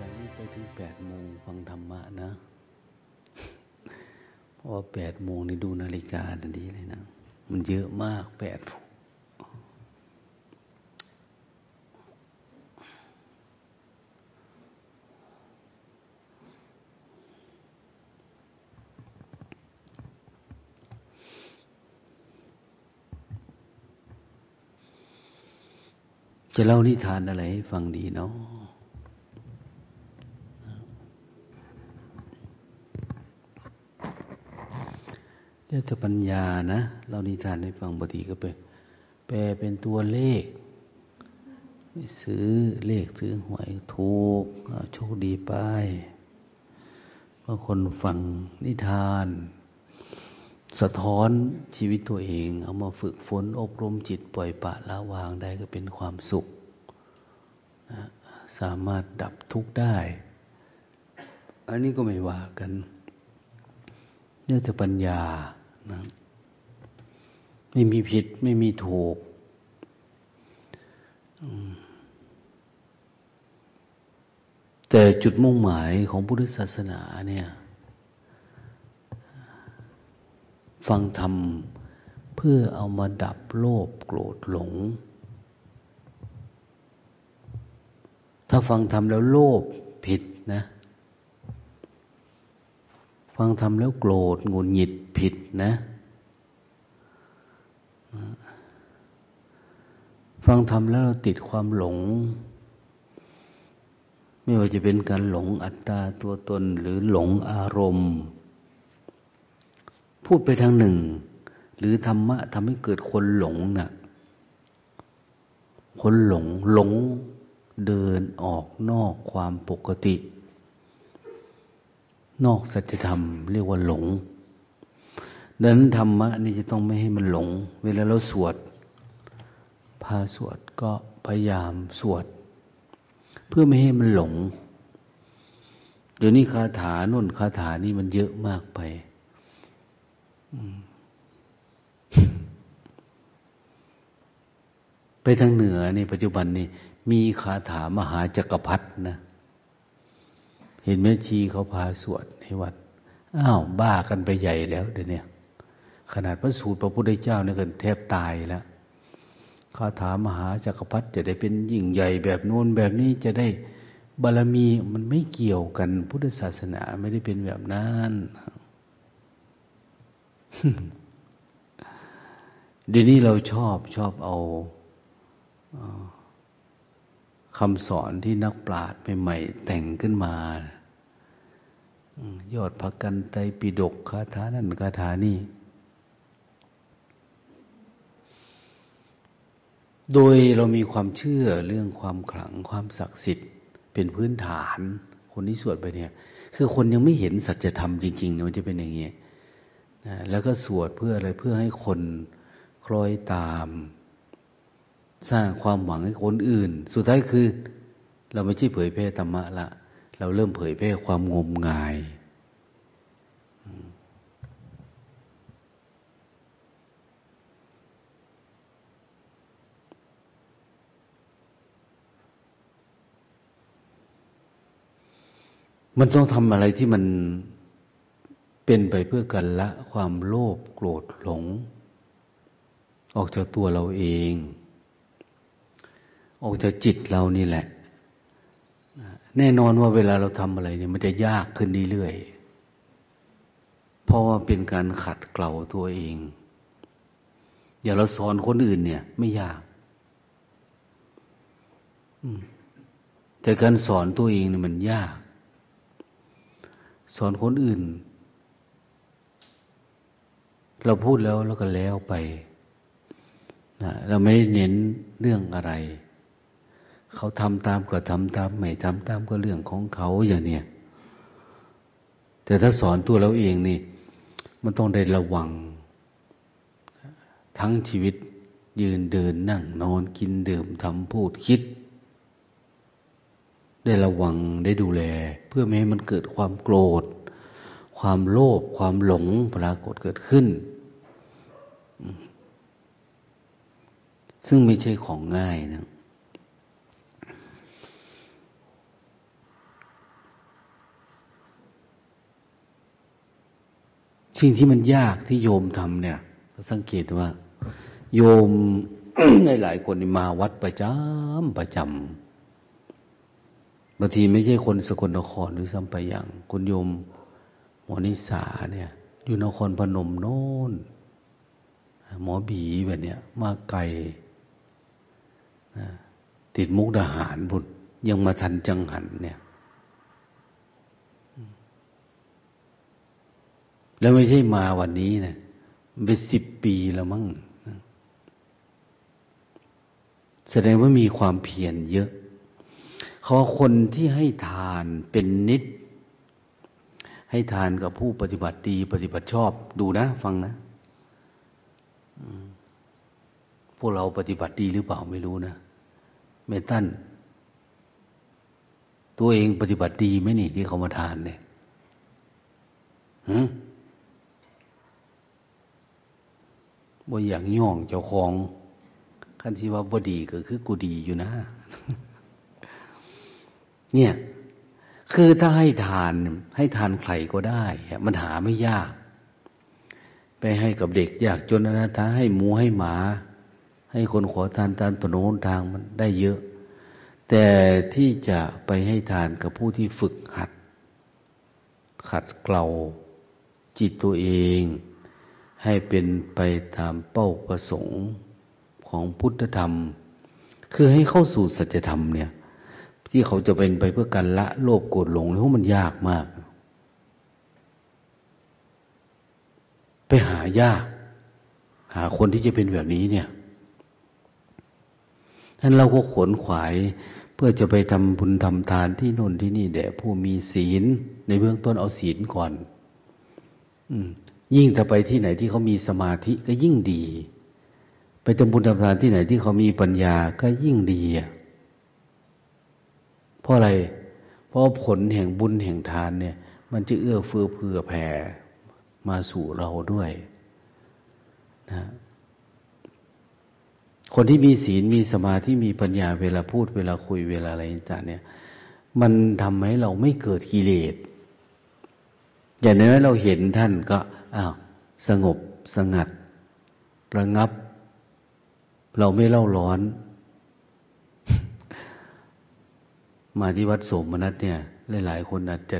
จากนี้ไปถึงแปดโมงฟังธรรมะนะ เพราะว่าแปดโมงนี่ดูนาฬิกาทันทีเลยนะ มันเยอะมากแปดจะเล่านิทานอะไรให้ฟังดีเนาะ เรื่องปัญญานะ เรานิทานให้ฟังบางทีก็ไปแปลเป็นตัวเลขไม่ซื้อเลขซื้อหวยถูกโชคดีไปบางคนฟังนิทาน สะท้อนชีวิตตัวเอง เอามาฝึกฝนอบรมจิตปล่อยปะละวางได้ก็เป็นความสุขนะสามารถดับทุกข์ได้ อันนี้ก็ไม่ว่ากัน เนื่องจากปัญญา นะไม่มีผิดไม่มีถูก แต่จุดมุ่งหมายของพุทธศาสนาเนี่ย ฟังธรรมเพื่อเอามาดับโลภโกรธหลง ถ้าฟังธรรมแล้วโลภผิดนะ ฟังทำแล้วโกรธงุนหงิด ผิดนะ ฟังทำแล้วเราติดความหลง ไม่ว่าจะเป็นการหลงอัตตาตัวตนหรือหลงอารมณ์ พูดไปทางหนึ่ง หรือธรรมะทำให้เกิดคนหลงนะ่ะคนหลงหลงเดินออกนอกความปกติ นอกสัจธรรม เรียกว่าหลง ดังนั้นธรรมะนี่จะต้องไม่ให้มันหลง เวลาเราสวด พาสวดก็พยายามสวด เพื่อไม่ให้มันหลง เดี๋ยวนี้คาถาน่นคาถานี่มันเยอะมากไปไปทางเหนือในปัจจุบันนี่มีคาถามหาจักรพรรดินะ เห็นแม่ชีเขาพาสวดในวัด อ้าว บ้ากันไปใหญ่แล้วเดี๋ยวนี้ ขนาดพระสูตรพระพุทธเจ้าเนี่ยเกันแทบตายแล้วคาถามหาจักรพรรดิจะได้เป็นยิ่งใหญ่แบบโน้นแบบนี้จะได้บารมีมันไม่เกี่ยวกัน พุทธศาสนาไม่ได้เป็นแบบนั้นเดี๋ยวนี้เราชอบชอบเอาคำสอนที่นักปราชญ์ใหม่ๆแต่งขึ้นมา ยอดพักกันไตปิดกคาถานั่นคาถานี่ โดยเรามีความเชื่อเรื่องความขลังความศักดิ์สิทธิ์ เป็นพื้นฐาน คนที่สวดไปเนี่ย คือคนยังไม่เห็นสัจธรรมจริงๆมันจะเป็นอย่างนี้นะแล้วก็สวดเพื่ออะไรเพื่อให้คนคล้อยตาม สร้างความหวังให้คนอื่น สุดท้ายคือ เราไม่ใช่เผยแพร่ธรรมะละ เราเริ่มเผยแพร่ความงมงาย มันต้องทำอะไรที่มันเป็นไปเพื่อกันละความโลภโกรธหลง ออกจากตัวเราเอง ออกจากจิตเรานี่แหละ แน่นอนว่าเวลาเราทำอะไรเนี่ยมันจะยากขึ้นเรื่อยๆเพราะว่าเป็นการขัดเกลาตัวเอง อย่าเราสอนคนอื่นเนี่ย ไม่ยากแต่การสอนตัวเองเนี่ยมันยาก สอนคนอื่น เราพูดแล้วแล้วก็แล้วไปนะเราไม่ได้เน้นเรื่องอะไร เขาทำตามก็ทำตามไม่ทำตามก็เรื่องของเขาอย่างเนี้ยแต่ถ้าสอนตัวเราเองนี่ มันต้องได้ระวัง ทั้งชีวิตยืนเดินนั่งนอนกินดื่มทำพูดคิด ได้ระวังได้ดูแล เพื่อไม่ให้มันเกิดความโกรธ ความโลภความหลงปรากฏเกิดขึ้น ซึ่งไม่ใช่ของง่ายนะสิ่งที่มันยากที่โยมทำเนี่ย สังเกตว่า โยมในหลายคนมาวัดประจำประจำ บางทีไม่ใช่คนสกลนครหรือซ้ำไปอย่างคุณโยมหมอนิสาเนี่ย อยู่นครพนมโน่นหมอบีแบบเนี้ยมาไกลติดมุกดาหารบุญยังมาทันจังหันเนี่ย แล้วไม่ใช่มาวันนี้นะเป็นสิบปีแล้วมั้งแสดงว่ามีความเพียรเยอะ เขาคนที่ให้ทานเป็นนิด ให้ทานกับผู้ปฏิบัติดี ปฏิบัติชอบ ดูนะ ฟังนะพวกเราปฏิบัติดีหรือเปล่าไม่รู้นะเมตันตัวเองปฏิบัติดีไหมนี่ ที่เขามาทานเนี่ยฮะบ่อย่างย่องเจ้าของคันที่ว่าบ่ดีก็คือกูดีอยู่นะ เนี่ย คือถ้าให้ทานให้ทานใครก็ได้ มันหาไม่ยาก ไปให้กับเด็กอยากจนอนาถาให้หมูให้หมา ให้คนขอทานตามตโนนทางมันได้เยอะ แต่ที่จะไปให้ทานกับผู้ที่ฝึกหัด ขัดเกลาจิตตัวเองให้เป็นไปตามเป้าประสงค์ของพุทธธรรม คือให้เข้าสู่สัจธรรมเนี่ย ที่เขาจะเป็นไปเพื่อการละโลภโกรธหลงเพราะมันยากมาก ไปหายาก หาคนที่จะเป็นแบบนี้เนี่ยนั้นเราก็ขนขวายเพื่อจะไปทำบุญทำทานที่โน่นที่นี่แด่ผู้มีศีล ในเบื้องต้นเอาศีลก่อนอยิ่งถ้าไปที่ไหนที่เขามีสมาธิก็ยิ่งดี ไปทำบุญทำทานที่ไหนที่เขามีปัญญาก็ยิ่งดีเพ ราะอะไร เพราะผลแห่งบุญแห่งทานเนี่ย มันจะเอื้อเฟื้อเผื่อแผ่มาสู่เราด้วยนะคนที่มีศีลมีสมาธิมีปัญญาเวลาพูดเวลาคุยเวลาอะไรต่างเนี่ย มันทำให้เราไม่เกิดกิเลสอย่างน้อยเราเห็นท่านก็อ้าวสงบสงัด ระงับ เราไม่เล่าร้อน มาที่วัดโสมนัสเนี่ย หลายๆคนอาจจะ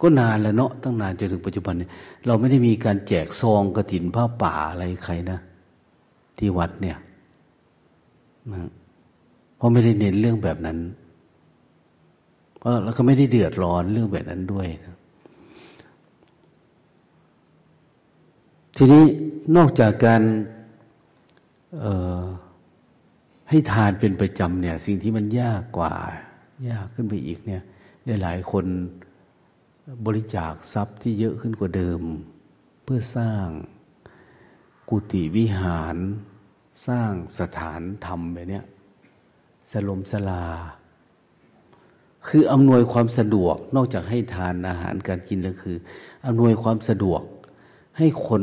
ก็นานแล้วเนาะตั้งนานจนถึงปัจจุบันเนี่ยเราไม่ได้มีการแจกซองกระถินผ้าป่าอะไรใครนะ ที่วัดเนี่ยนะเพราะไม่ได้เน้นเรื่องแบบนั้น เพราะเราก็ไม่ได้เดือดร้อนเรื่องแบบนั้นด้วยนะทีนี้นอกจากการ ให้ทานเป็นประจำเนี่ย สิ่งที่มันยากกว่า ยากขึ้นไปอีกเนี่ยได้หลายคนบริจาคทรัพย์ที่เยอะขึ้นกว่าเดิม เพื่อสร้างกุฏิวิหาร สร้างสถานธรรมแบบนี้สลมสลา คืออำนวยความสะดวกนอกจากให้ทานอาหารการกินแล้วคืออำนวยความสะดวกให้คน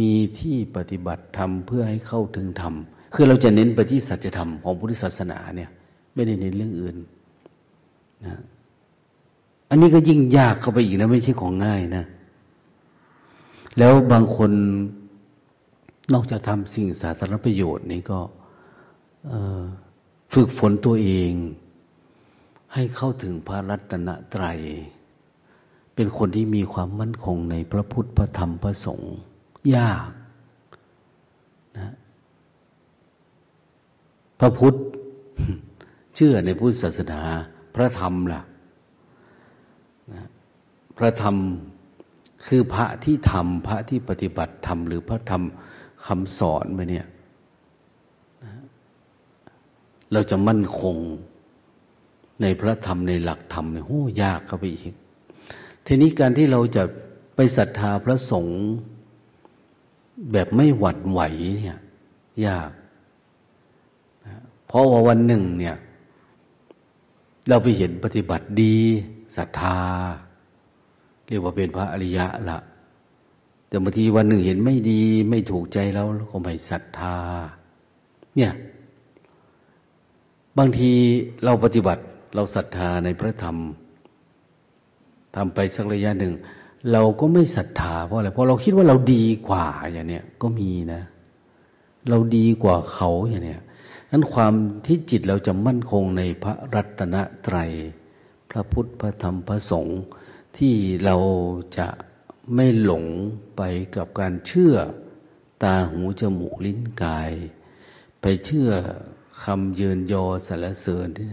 มีที่ปฏิบัติธรรมเพื่อให้เข้าถึงธรรม คือเราจะเน้นไปที่สัจธรรมของพุทธศาสนาเนี่ย ไม่ได้เน้นเรื่องอื่นนะอันนี้ก็ยิ่งยากเข้าไปอีกนะไม่ใช่ของง่ายนะ แล้วบางคนนอกจากทำสิ่งสาธารณประโยชน์นี่ก็ฝึกฝนตัวเอง ให้เข้าถึงพระรัตนตรัย เป็นคนที่มีความมั่นคงในพระพุทธพระธรรมพระสงฆ์ยากนะ พระพุทธ เชื่อในพุทธศาสนา พระธรรมล่ะพระธรรมคือพระที่ทำพระที่ปฏิบัติธรรมหรือพระธรรมคำสอนมาเนี่ยเราจะมั่นคงในพระธรรมในหลักธรรมเนี่ยโอ้ยากเข้าไปอีก ทีนี้การที่เราจะไปศรัทธาพระสงฆ์แบบไม่หวั่นไหวเนี่ย ยาก เพราะว่าวันหนึ่งเนี่ย เราไปเห็นปฏิบัติดีศรัทธา เรียกว่าเป็นพระอริยะละแต่บางทีวันหนึ่งเห็นไม่ดีไม่ถูกใจเราเราก็ไม่ศรัทธา เนี่ย บางทีเราปฏิบัติเราศรัทธาในพระธรรมทำไปสักระยะหนึ่ง เราก็ไม่ศรัทธาเพราะอะไรเพราะเราคิดว่าเราดีกว่าอย่างเนี้ยก็มีนะ เราดีกว่าเขาอย่างเนี้ย นั้นความที่จิตเราจะมั่นคงในพระรัตนตรัย พระพุทธพระธรรมพระสงฆ์ที่เราจะไม่หลงไปกับการเชื่อตาหูจมูกลิ้นกาย ไปเชื่อคำเยินยอสารเสริญที่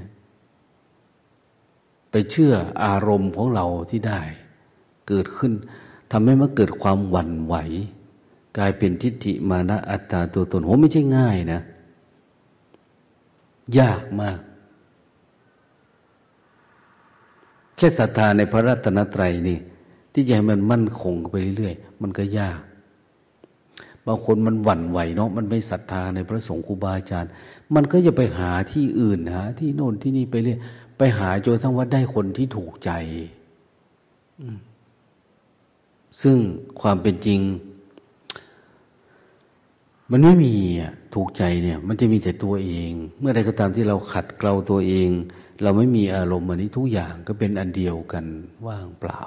ไปเชื่ออารมณ์ของเราที่ได้ เกิดขึ้นทำให้มันเกิดความหวั่นไหว กลายเป็นทิฏฐิมานะอัตตาตัวตนโหไม่ใช่ง่ายนะ ยากมาก แค่ศรัทธาในพระรัตนตรัยนี่ ที่จะให้มันมั่นคงไปเรื่อยๆ มันก็ยาก บางคนมันหวั่นไหวเนาะมันไม่ศรัทธาในพระสงฆ์ครูบาอาจารย์ มันก็จะไปหาที่อื่นหาที่โน่นที่นี่ไปเรื่อยไปหาจนทั้งว่าได้คนที่ถูกใจซึ่งความเป็นจริง มันไม่มีถูกใจเนี่ย มันจะมีแต่ตัวเอง เมื่อใดก็ตามที่เราขัดเกลาตัวเอง เราไม่มีอารมณ์อันนี้ทุกอย่างก็เป็นอันเดียวกันว่างเปล่า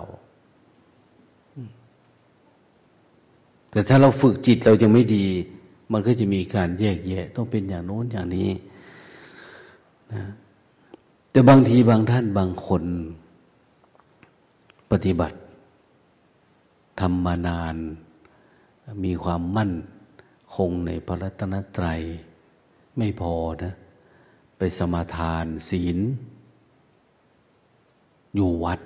แต่ถ้าเราฝึกจิตเราจะไม่ดี มันก็จะมีการแยกแยะ ต้องเป็นอย่างโน้นอย่างนี้นะแต่บางทีบางท่านบางคน ปฏิบัติทำมานาน มีความมั่น คงในพระรัตนตรัย ไม่พอนะ ไปสมาทานศีล อยู่วัด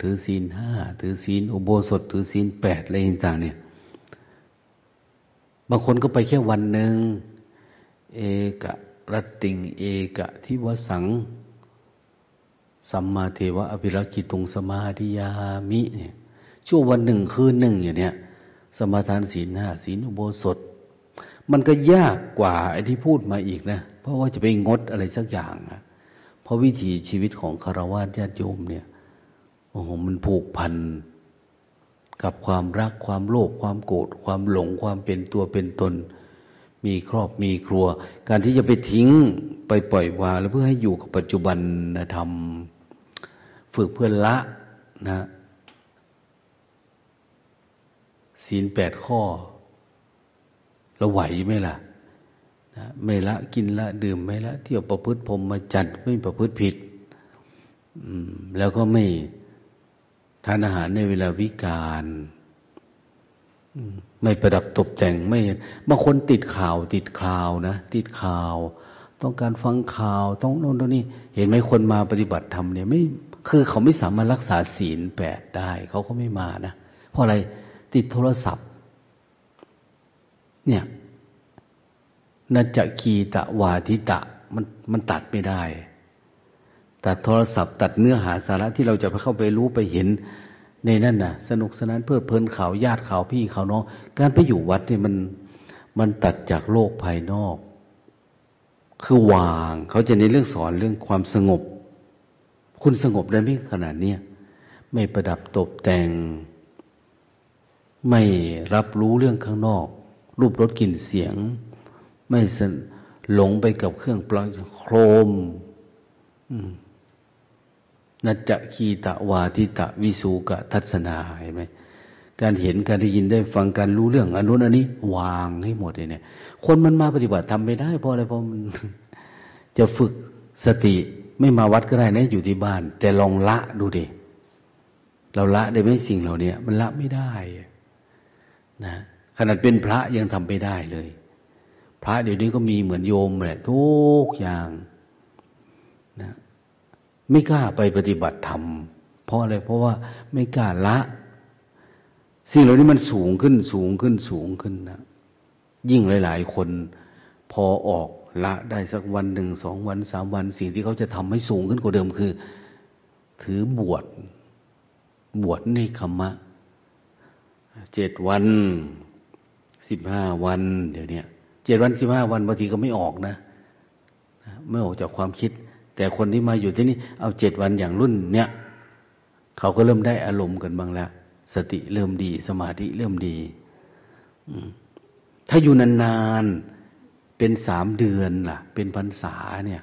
ถือศีลห้าถือศีลอุโบสถ ถือศีลแปดอะไรต่างเนี่ยบางคนก็ไปแค่วันหนึ่งเอกะรัตติง เอกะทิวสัง สัมมาเทวะอภิรักิตุงสมาธิยามิเนี่ยช่วงวันหนึ่งคืนหนึ่งอย่างเนี้ยสมาทานศีลห้าศีลอุโบสถ มันก็ยากกว่าไอ้ที่พูดมาอีกนะ เพราะว่าจะไปงดอะไรสักอย่างนะเพราะวิถีชีวิตของคารวะญาติโยมเนี่ยโอ้โหมันผูกพันกับความรักความโลภความโกรธความหลงความเป็นตัวเป็นตน มีครอบมีครัว การที่จะไปทิ้งไปปล่อยวางแล้วเพื่อให้อยู่กับปัจจุบันธรรมฝึกเพื่อละนะศีลแปดข้อ เราไหวไหมล่ะนะไม่ละกินละดื่มไม่ละ เที่ยวประพฤติพรมมาจัดไม่ประพฤติผิดแล้วก็ไม่ทานอาหารในเวลาวิการไม่ประดับตกแต่งไม่บางคนติดข่าวติดข่าวนะ ติดข่าว ต้องการฟังข่าว ต้องโน่นตรงนี้ เห็นไหมคนมาปฏิบัติธรรมเนี่ยไม่คือเขาไม่สามารถรักษาศีลแปดได้ เขาก็ไม่มานะ เพราะอะไรติดโทรศัพท์ เนี่ยนัจกีตะวาทิตะมันมันตัดไม่ได้ ตัดโทรศัพท์ตัดเนื้อหาสาระที่เราจะไปเข้าไปรู้ไปเห็น ในนั่นน่ะ สนุกสนานเพลิดเพลินข่าวญาติข่าวพี่ข่าวน้องการไปอยู่วัดเนี่ยมันมันตัดจากโลกภายนอก คือวางเขาจะในเรื่องสอนเรื่องความสงบ คุณสงบได้ไหมขนาดเนี้ยไม่ประดับตกแต่ง ไม่รับรู้เรื่องข้างนอก รูปรสกลิ่นเสียง ไม่หลงไปกับเครื่องปลังโครมนัจจะคีตะวาทิตะวิสูกะทัศนาเห็นไหมการเห็นการได้ยินได้ฟังการรู้เรื่องอนุนอันนี้ วางให้หมดเลยเนี่ย คนมันมาปฏิบัติทำไม่ได้เพราะอะไรเพราะมันจะฝึกสติไม่มาวัดก็ได้นะอยู่ที่บ้าน แต่ลองละดูดิเราละได้ไหมสิ่งเหล่านี้มันละไม่ได้นะ ขนาดเป็นพระยังทำไม่ได้เลย พระเดี๋ยวนี้ก็มีเหมือนโยมแหละทุกอย่างนะไม่กล้าไปปฏิบัติธรรมเพราะอะไรเพราะว่าไม่กล้าละ สิ่งเหล่านี้มันสูงขึ้นสูงขึ้นสูงขึ้นนะยิ่งหลาย ๆ คนพอออกละได้สักวันหนึ่งสองวันสามวัน สิ่งที่เขาจะทำให้สูงขึ้นกว่าเดิมคือ ถือบวชบวชในคำมะเจ็ดวัน สิบห้าวัน เดี๋ยวนี้เจ็ดวันสิบห้าวันบางทีก็ไม่ออกนะ ไม่ออกจากความคิด แต่คนที่มาอยู่ที่นี่เอาเจ็ดวันอย่างรุ่นเนี้ยเขาก็เริ่มได้อารมณ์กันบ้างแล้ว สติเริ่มดี สมาธิเริ่มดีถ้าอยู่นานๆเป็นสามเดือนล่ะ เป็นพรรษาเนี่ย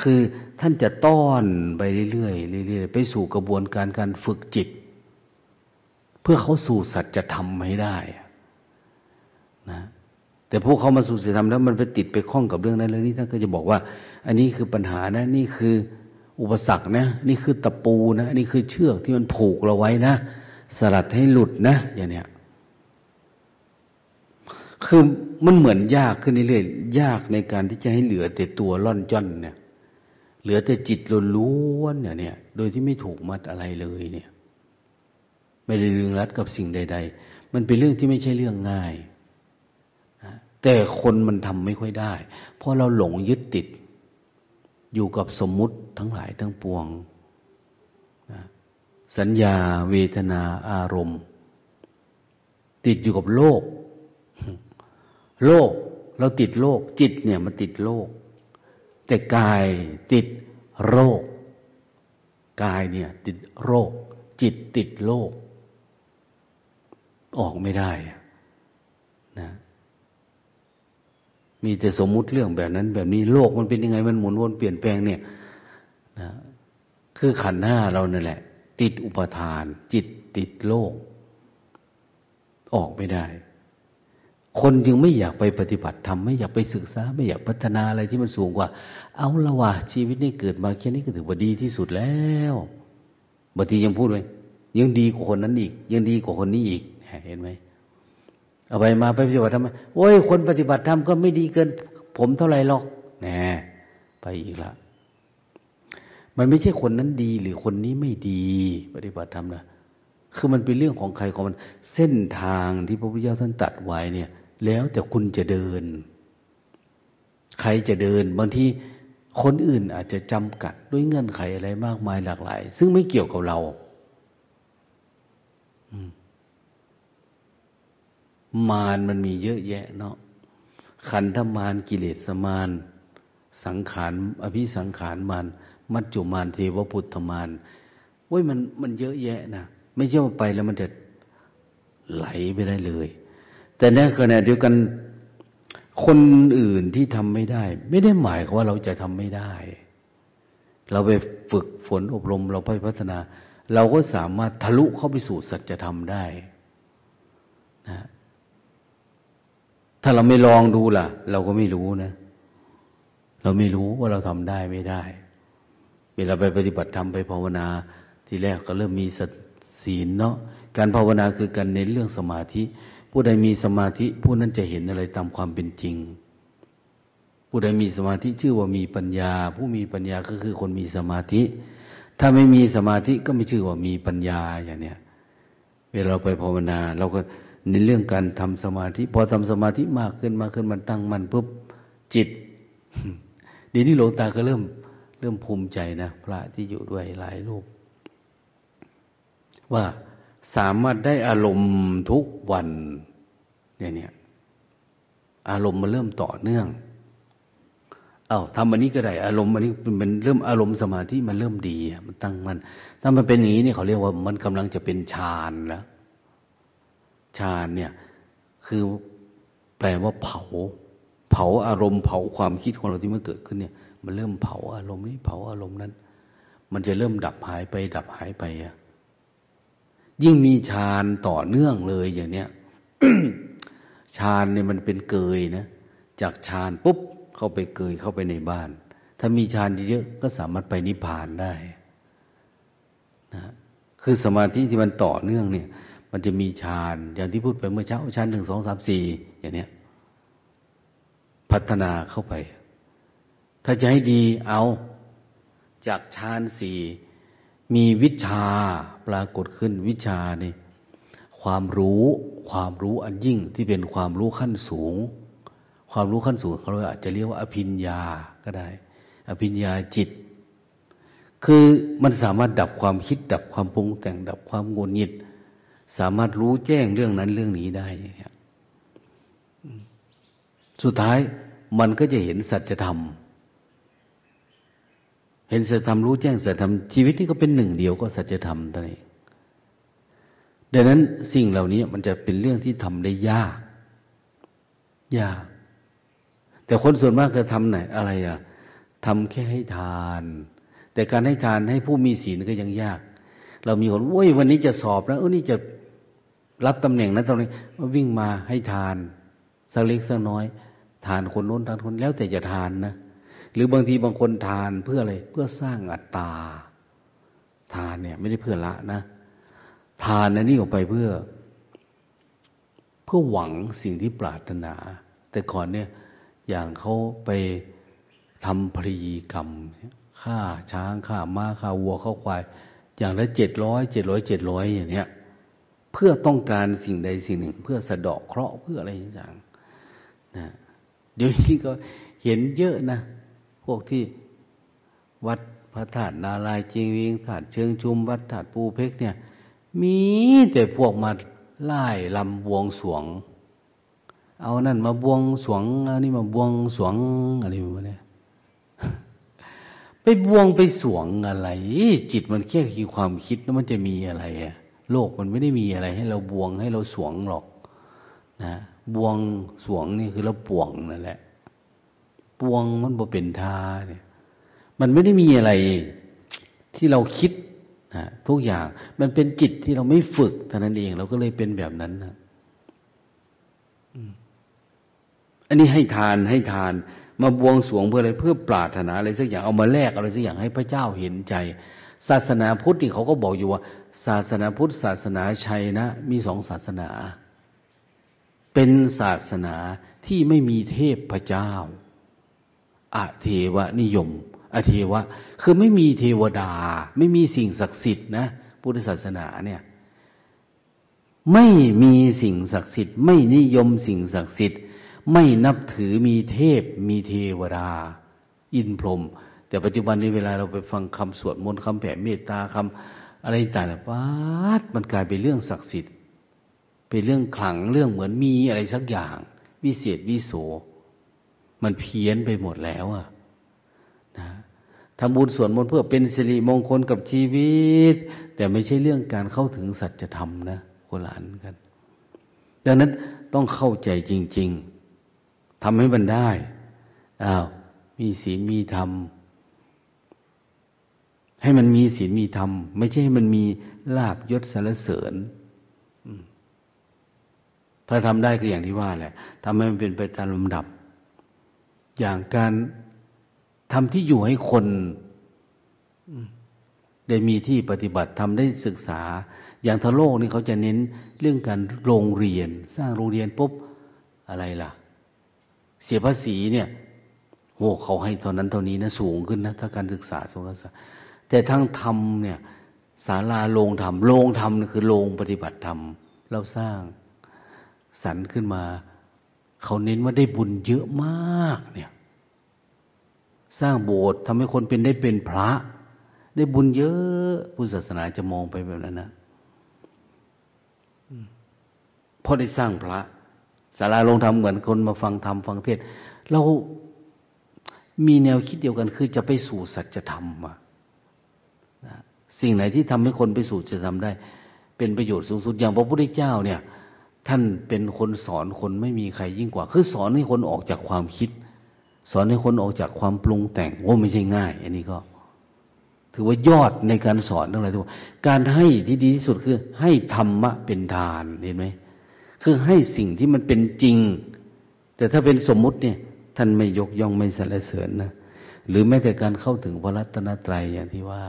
คือท่านจะต้อนไปเรื่อยๆเรื่อยๆไปสู่กระบวนการการฝึกจิต เพื่อเขาสู่สัจธรรมให้ได้ นะแต่พวกเขามาสู่สัจธรรมแล้วมันไปติดไปคล้องกับเรื่องนั้นเรื่องนี้ท่านก็จะบอกว่า อันนี้คือปัญหานะ นี่คืออุปสรรคนะ นี่คือตะปูนะนี่คือเชือกที่มันผูกเราไว้นะ สลัดให้หลุดนะ อย่างเนี้ยคือมันเหมือนยากขึ้นเรื่อยๆยากในการที่จะให้เหลือแต่ตัวล่อนจ้อนเนี่ย เหลือแต่จิตล้วนๆเนี่ย โดยที่ไม่ถูกมัดอะไรเลยเนี่ย ไม่ได้ลึงรัดกับสิ่งใด ๆ มันเป็นเรื่องที่ไม่ใช่เรื่องง่าย แต่คนมันทำไม่ค่อยได้ เพราะเราหลงยึดติด อยู่กับสมมุติทั้งหลายทั้งปวงนะสัญญาเวทนาอารมณ์ ติดอยู่กับโลก โลกเราติดโลก จิตเนี่ยมันติดโลก แต่กายติดโรค กายเนี่ยติดโรค จิตติดโลก ออกไม่ได้นะ มีแต่สมมุติเรื่องแบบนั้น แบบนี้โลกมันเป็นยังไงมันหมุนวนเปลี่ยนแปลงเนี่ยนะคือขันห้าเราเนั่นแหละ ติดอุปทาน จิตติดโลก ออกไม่ได้ คนจึงไม่อยากไปปฏิบัติธรรมไม่อยากไปศึกษา ไม่อยากพัฒนาอะไรที่มันสูงกว่า เอาละวะชีวิตนี้เกิดมาแค่นี้ก็ถือว่าดีที่สุดแล้วบางทียังพูดไว้ยังดีกว่าคนนั้นอีก ยังดีกว่าคนนี้อีกเห็นไหม เอาไปมาไปปฏิบัติธรรมโอ้ยคนปฏิบัติธรรมก็ไม่ดีเกิน ผมเท่าไรหรอกแหนไปอีกละ มันไม่ใช่คนนั้นดีหรือคนนี้ไม่ดี ปฏิบัติธรรมนะคือมันเป็นเรื่องของใครของมัน เส้นทางที่พระพุทธเจ้าท่านตัดไว้เนี่ย แล้วแต่คุณจะเดิน ใครจะเดินบางทีคนอื่นอาจจะจำกัดด้วยเงื่อนไขอะไรมากมายหลากหลาย ซึ่งไม่เกี่ยวกับเรา อืม มารมันมีเยอะแยะเนาะขันธมารกิเลสมารสังขารอภิสังขารมารมัจจุมารเทวพุทธมารเว้ยมันมันเยอะแยะนะไม่ใช่ว่าไปแล้วมันจะไหลไปได้เลย แต่ในขณะเดียวกันคนอื่นที่ทำไม่ได้ ไม่ได้หมายว่าเราจะทำไม่ได้ เราไปฝึกฝนอบรมเราไปพัฒนา เราก็สามารถทะลุเข้าไปสู่สัจธรรมได้นะ ถ้าเราไม่ลองดูล่ะ เราก็ไม่รู้นะ เราไม่รู้ว่าเราทำได้ไม่ได้เวลาไปปฏิบัติธรรมไปภาวนา ทีแรกก็เริ่มมีศีลเนาะการภาวนาคือการเน้นเรื่องสมาธิ ผู้ใดมีสมาธิผู้นั้นจะเห็นอะไรตามความเป็นจริง ผู้ใดมีสมาธิชื่อว่ามีปัญญา ผู้มีปัญญาก็คือคนมีสมาธิ ถ้าไม่มีสมาธิก็ไม่ชื่อว่ามีปัญญาอย่างเนี้ยเวลาเราไปภาวนา เราก็ ในเรื่องการทำสมาธิ พอทำสมาธิมากขึ้นมากขึ้นมันตั้งมันปุ๊บจิตเดี๋ยวนี้หลวงตาก็เริ่ม เริ่มภูมิใจนะพระที่อยู่ด้วยหลายรูป ว่าสามารถได้อารมณ์ทุกวันเนี่ยเนี่ยอารมณ์มันเริ่มต่อเนื่องเอา้าทำอันนี้ก็ได้อารมณ์อันนี้มันเริ่มอารมณ์สมาธิมันเริ่มดีมันตั้งมันถ้ามันเป็นอย่างนี้เนี่ยเขาเรียกว่ามันกำลังจะเป็นฌานแล้ว ฌานเนี่ยคือแปลว่าเผา เผาอารมณ์เผาความคิดของเราที่มันเกิดขึ้นเนี่ย มันเริ่มเผาอารมณ์นี้เผาอารมณ์นั้น มันจะเริ่มดับหายไป ดับหายไปอะยิ่งมีฌานต่อเนื่องเลยอย่างเนี้ยฌานเนี่ยมันเป็นเกยนะ จากฌานปุ๊บเข้าไปเกยเข้าไปในบ้าน ถ้ามีฌานเยอะก็สามารถไปนิพพานได้นะคือสมาธิที่มันต่อเนื่องเนี่ย มันจะมีฌานอย่างที่พูดไปเมื่อเช้าฌานหนึ่งสองสามสี่อย่างเนี้ยพัฒนาเข้าไป ถ้าจะให้ดีเอา จากฌานสี่มีวิชาปรากฏขึ้นวิชานี่ความรู้ความรู้อันยิ่งที่เป็นความรู้ขั้นสูง ความรู้ขั้นสูงเขาเราอาจจะเรียกว่าอภิญญาก็ได้ อภิญญาจิต คือมันสามารถดับความคิด ดับความปรุงแต่งดับความงุนงิด สามารถรู้แจ้งเรื่องนั้นเรื่องนี้ได้เงี้ยสุดท้ายมันก็จะเห็นสัจธรรม เห็นสัจธรรมรู้แจ้งสัจธรรมชีวิตนี้ก็เป็นหนึ่งเดียวก็สัจธรรมตัวนี้ดังนั้นสิ่งเหล่านี้มันจะเป็นเรื่องที่ทำได้ยากยาก แต่คนส่วนมากจะทำไหนอะไรอะทำแค่ให้ทาน แต่การให้ทานให้ผู้มีศีลก็ยังยาก เรามีคนโอ้ยวันนี้จะสอบแล้วเออนี่จะ รับตำแหน่งนั้นตรงนี้มาวิ่งมาให้ทานสักเล็กสักน้อย ทานคนโน้นทานคนแล้วแต่จะทานนะ หรือบางทีบางคนทานเพื่ออะไรเพื่อสร้างอัตตา ทานเนี่ยไม่ได้เพื่อละนะ ทานนันนี่ออกไปเพื่อ เพื่อหวังสิ่งที่ปรารถนา แต่ก่อนเนี่ยอย่างเขาไปทำพรีกรรมฆ่าช้างฆ่าม้าฆ่าวัวฆ่าควาย อย่างละเจ็ดร้อยเจ็ดร้อยเจ็ดร้อยอย่างเนี้ย เพื่อต้องการสิ่งใดสิ่งหนึ่ง เพื่อสะดอกเคราะห์เพื่ออะไรอย่างนะเดี๋ยวนี้ก็เห็นเยอะนะ พวกที่วัดพระธาตุนาลายเจียงวิงธาตุเชิงชุม วัดธาตุปูเพกเนี่ย มีแต่พวกมาไล่ลำบวงสวง เอานั่นมาบวงสวงอันนี้มาบวงสวงอะไรแบบนี้ไปบวงไปสวงอะไร จิตมันแค่คือความคิดแล้วมันจะมีอะไรอะ โลกมันไม่ได้มีอะไร ให้เราบวงให้เราสวงหรอกนะบวงสวงนี่คือเราป่วงนั่นแหละ ปวงมันบ่เป็นทาเนี่ย มันไม่ได้มีอะไรที่เราคิดนะทุกอย่างมันเป็นจิตที่เราไม่ฝึกเท่านั้นเอง เราก็เลยเป็นแบบนั้นนะอันนี้ให้ทานให้ทาน มาบวงสวงเพื่ออะไรเพื่อปรารถนาอะไรสักอย่างเอามาแลกอะไรสักอย่างให้พระเจ้าเห็นใจ ศาสนาพุทธนี่เขาก็บอกอยู่ว่า ศาสนาพุทธศาสนาชัยนะ มีสองศาสนา เป็นศาสนาที่ไม่มีเทพพระเจ้าอเทวนิยมอเทวะ คือไม่มีเทวดา ไม่มีสิ่งศักดิ์สิทธิ์นะพุทธศาสนาเนี่ยไม่มีสิ่งศักดิ์สิทธิ์ ไม่นิยมสิ่งศักดิ์สิทธิ์ ไม่นับถือมีเทพ มีเทวดา อินพรหมแต่ปัจจุบันนี้เวลาเราไปฟังคำสวดมนต์คำแผ่เมตตาคำ อะไรต่างๆป้ามันกลายเป็นเรื่องศักดิ์สิทธิ์ เป็นเรื่องขลังเรื่องเหมือนมีอะไรสักอย่าง วิเศษวิโส มันเพี้ยนไปหมดแล้วอะนะทำบุญส่วนมนต์เพื่อเป็นสิริมงคลกับชีวิต แต่ไม่ใช่เรื่องการเข้าถึงสัจธรรมนะคนละอันกัน ดังนั้นต้องเข้าใจจริง ๆทำให้มันได้ อ้าว มีศีลมีธรรม ให้มันมีศีลมีธรรม ไม่ใช่ให้มันมีลาบยศสารเสริญถ้าทำได้ก็อย่างที่ว่าแหละทำให้มันเป็นไปตามลำดับ อย่างการทำที่อยู่ให้คนได้มีที่ปฏิบัติทำได้ศึกษา อย่างทะโลกนี่เขาจะเน้นเรื่องการโรงเรียน สร้างโรงเรียนปุ๊บอะไรล่ะ เสียภาษีเนี่ยโอ้เขาให้เท่านั้นเท่านี้นะสูงขึ้นนะถ้าการศึกษาสงฆ์ศา แต่ทั้งธรรมเนี่ยศาลาโรงธรรมโรงธรรมคือโรงปฏิบัติธรรมเราสร้างสรรขึ้นมา เขาเน้นว่าได้บุญเยอะมากเนี่ยสร้างโบสถ์ทำให้คนเป็นได้เป็นพระ ได้บุญเยอะพุทธศาสนาจะมองไปแบบนั้นนะเพราะได้สร้างพระศาลาลงธรรมเหมือนคนมาฟังธรรมฟังเทศเรามีแนวคิดเดียวกันคือจะไปสู่สัจธรรมอะ สิ่งไหนที่ทำให้คนไปสู่จะทำได้ เป็นประโยชน์สูงสุดอย่างพระพุทธเจ้าเนี่ยท่านเป็นคนสอนคนไม่มีใครยิ่งกว่า คือสอนให้คนออกจากความคิด สอนให้คนออกจากความปรุงแต่งโอ้ไม่ใช่ง่าย อันนี้ก็ ถือว่ายอดในการสอนทั้งหลายทั้งมการให้ที่ดีที่สุดคือ ให้ธรรมะเป็นทานเห็นไหมคือให้สิ่งที่มันเป็นจริง แต่ถ้าเป็นสมมุติเนี่ย ท่านไม่ยกย่องไม่สรรเสริญนะหรือแม้แต่การเข้าถึงพระรัตนตรัยอย่างที่ว่า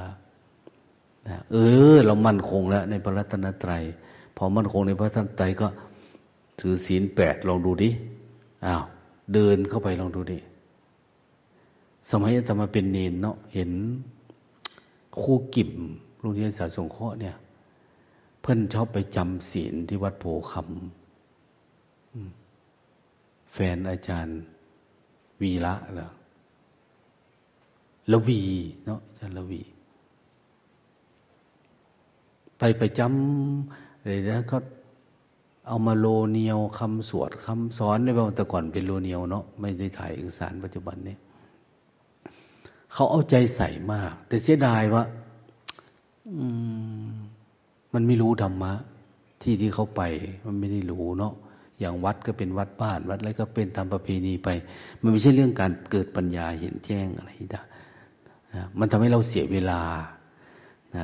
เออ เรามั่นคงแล้ว ในพระรัตนตรัย พอมั่นคงในพระรัตนตรัยก็ถือศีลแปดลองดูดิอ้าวเดินเข้าไปลองดูดิสมัยอาตมาเป็นเนนเนาะเห็นครูกิบโรงเรียนสาสงเคราะห์เนี่ย เพื่อนชอบไปจำศีลที่วัดโพคำแฟนอาจารย์ วีละเหรอละวีเนาะอาจารย์ละวี ไปไปจำอะไรนะก็เอามาโลเนียวคำสวดคำสอนในบางแต่ก่อนเป็นโลเนียวเนาะไม่ได้ถ่ายเอกสารปัจจุบันนี้เขาเอาใจใส่มาก แต่เสียดายว่ามันไม่รู้ธรรมะ ที่ที่เขาไป มันไม่ได้รู้เนาะอย่างวัดก็เป็นวัดบ้านวัดอะไรก็เป็นตามประเพณีไป มันไม่ใช่เรื่องการเกิดปัญญาเห็นแจ้งอะไรนะมันทำให้เราเสียเวลา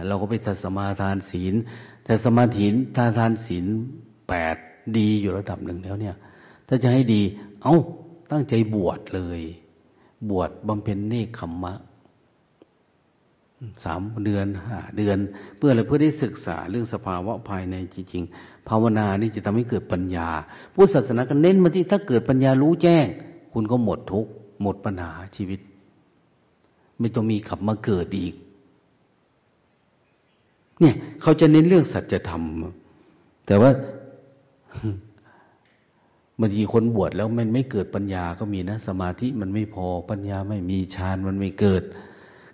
เราก็ไปทัสมาทานศีลแต่สมาธิทานทานศีลแปดดีอยู่ระดับหนึ่งแล้วเนี่ย ถ้าจะให้ดี เอา้าตั้งใจบวชเลย บวชบำเพ็ญเนคขมมะสามเดือนห้าเดือน เพื่ออะไรเพื่อได้ศึกษาเรื่องสภาวะภายในจริงๆภาวนานี่จะทำให้เกิดปัญญาพุทธศาสนาก็เน้นมาที่ถ้าเกิดปัญญารู้แจ้ง คุณก็หมดทุกข์หมดปัญหาชีวิต ไม่ต้องมีขับมาเกิดอีก เนี่ยเขาจะเน้นเรื่องสัจธรรม แต่ว่าบางทีคนบวชแล้วมันไม่เกิดปัญญาก็มีนะ สมาธิมันไม่พอปัญญาไม่มีฌานมันไม่เกิด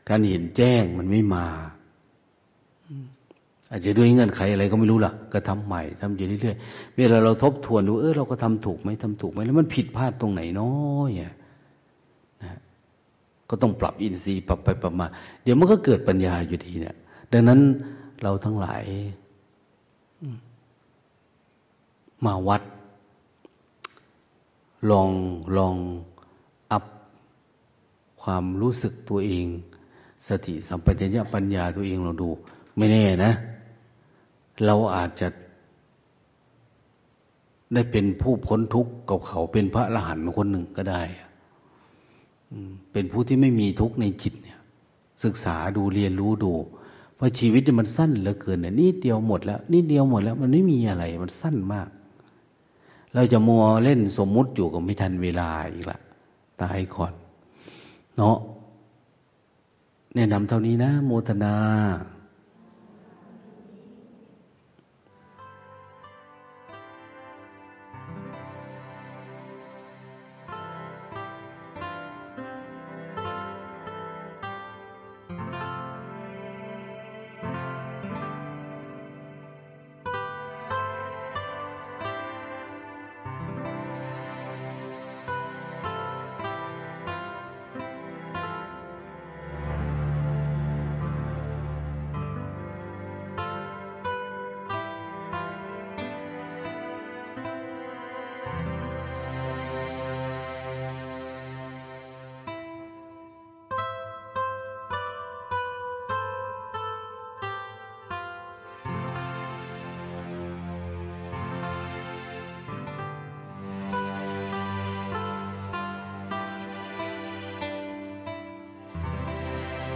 การเห็นแจ้งมันไม่มา อาจจะด้วยเงื่อนไขอะไรก็ไม่รู้ล่ะ ก็ทำใหม่ทำอยู่เรื่อยๆเวลาเราทบทวนดูเออเราก็ทำถูกไหมทำถูกไหมแล้วมันผิดพลาดตรงไหนน้อยนะก็ต้องปรับอินทรีย์ปรับไปปรับมา เดี๋ยวมันก็เกิดปัญญาอยู่ดีเนี่ยดังนั้น เราทั้งหลายมาวัด ลองลองอัพความรู้สึกตัวเอง สติสัมปชัญญะปัญญาตัวเองเราดู ไม่แน่นะ เราอาจจะ ได้เป็นผู้พ้นทุกข์กับเขาเป็นพระอรหันต์คนหนึ่งก็ได้เป็นผู้ที่ไม่มีทุกข์ในจิตเนี่ย ศึกษาดูเรียนรู้ดู เพราะชีวิตมันสั้นเหลือเกินเนี่ยนิดเดียวหมดแล้วนี่เดียวหมดแล้ว มันไม่มีอะไร มันสั้นมาก เราจะมัวเล่นสมมุติอยู่กับไม่ทันเวลาอีกละตายก่อนเนาะแนะนำเท่านี้นะ โมทนา